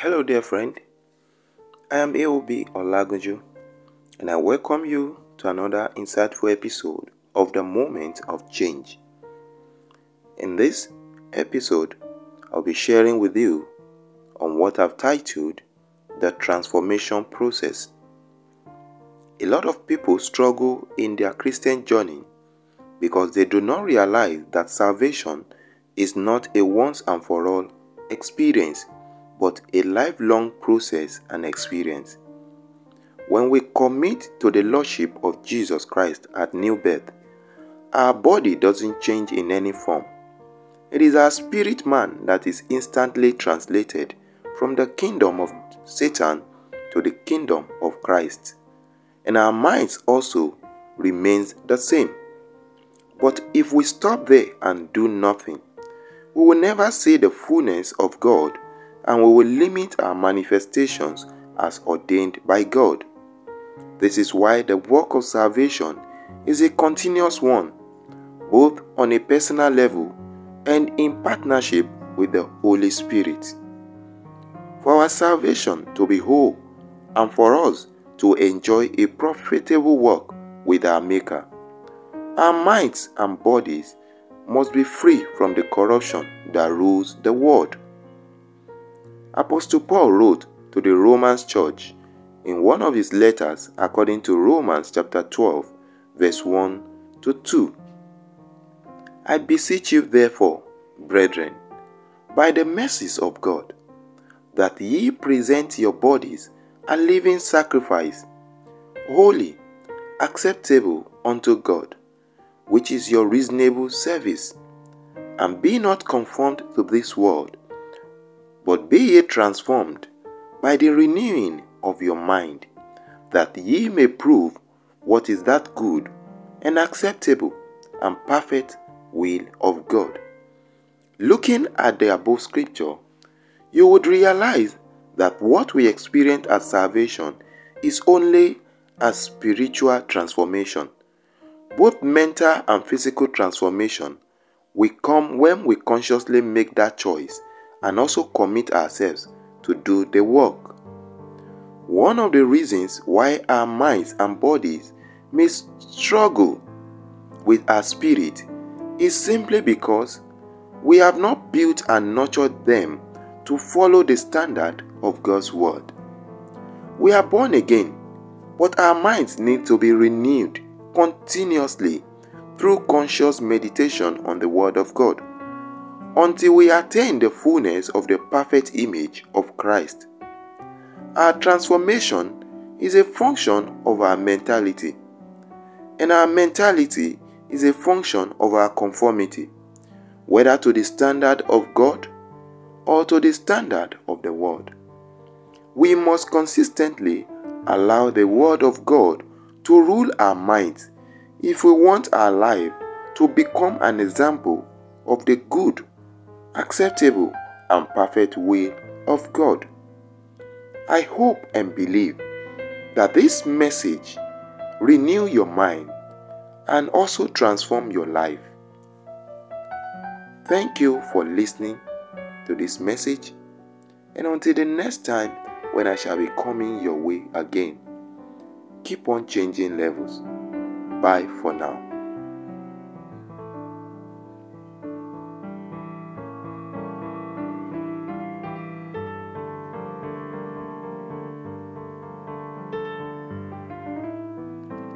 Hello, dear friend. I am AOB Olagunju, and I welcome you to another insightful episode of the Moment of Change. In this episode, I'll be sharing with you on what I've titled The Transformation Process. A lot of people struggle in their Christian journey because they do not realize that salvation is not a once and for all experience, but a lifelong process and experience. When we commit to the Lordship of Jesus Christ at new birth, our body doesn't change in any form. It is our spirit man that is instantly translated from the kingdom of Satan to the kingdom of Christ. And our minds also remains the same. But if we stop there and do nothing, we will never see the fullness of God and we will limit our manifestations as ordained by God. This is why the work of salvation is a continuous one, both on a personal level and in partnership with the Holy Spirit. For our salvation to be whole and for us to enjoy a profitable work with our Maker, our minds and bodies must be free from the corruption that rules the world. Apostle Paul wrote to the Romans church in one of his letters according to Romans chapter 12 verse 1 to 2. I beseech you therefore, brethren, by the mercies of God, that ye present your bodies a living sacrifice, holy, acceptable unto God, which is your reasonable service. And be not conformed to this world, but be ye transformed by the renewing of your mind, that ye may prove what is that good and acceptable and perfect will of God. Looking at the above scripture, you would realize that what we experience as salvation is only a spiritual transformation both mental and physical transformation will come when we consciously make that choice and also commit ourselves to do the work. One of the reasons why our minds and bodies may struggle with our spirit is simply because we have not built and nurtured them to follow the standard of God's Word. We are born again, but our minds need to be renewed continuously through conscious meditation on the Word of God until we attain the fullness of the perfect image of Christ. Our transformation is a function of our mentality, and our mentality is a function of our conformity, whether to the standard of God or to the standard of the world. We must consistently allow the Word of God to rule our minds if we want our life to become an example of the good, acceptable, and perfect way of God. I hope and believe that this message renew your mind and also transform your life. Thank you for listening to this message and until the next time when I shall be coming your way again keep on changing levels. Bye for now.